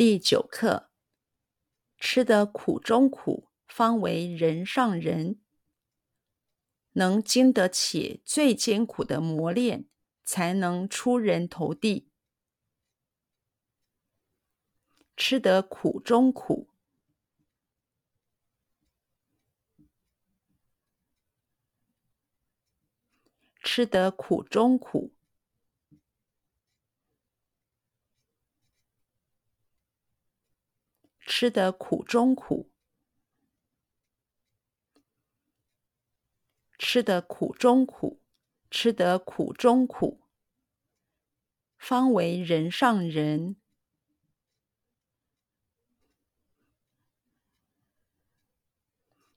第九课：吃得苦中苦，方为人上人。能经得起最艰苦的磨练，才能出人头地。吃得苦中苦，吃得苦中苦。吃得苦中苦，吃得苦中苦，吃得苦中苦，方为人上人。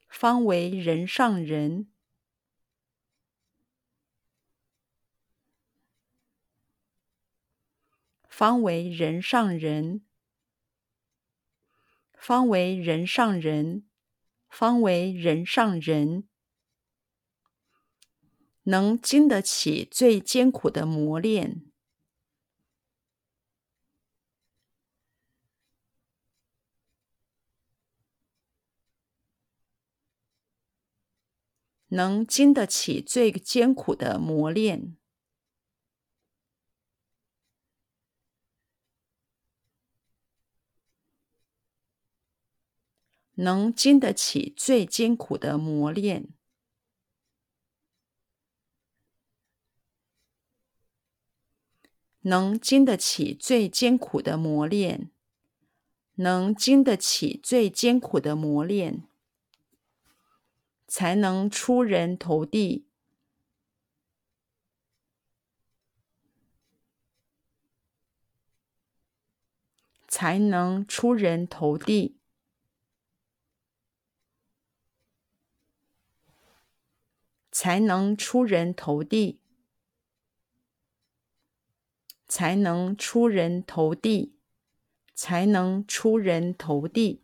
方为人上人，方为人上人。方为人上人，方为人上人，能经得起最艰苦的磨练，能经得起最艰苦的磨练。能经得起最艰苦的磨练，能经得起最艰苦的磨练，能经得起最艰苦的磨练，才能出人头地，才能出人头地。才能出人头地，才能出人头地，才能出人头地。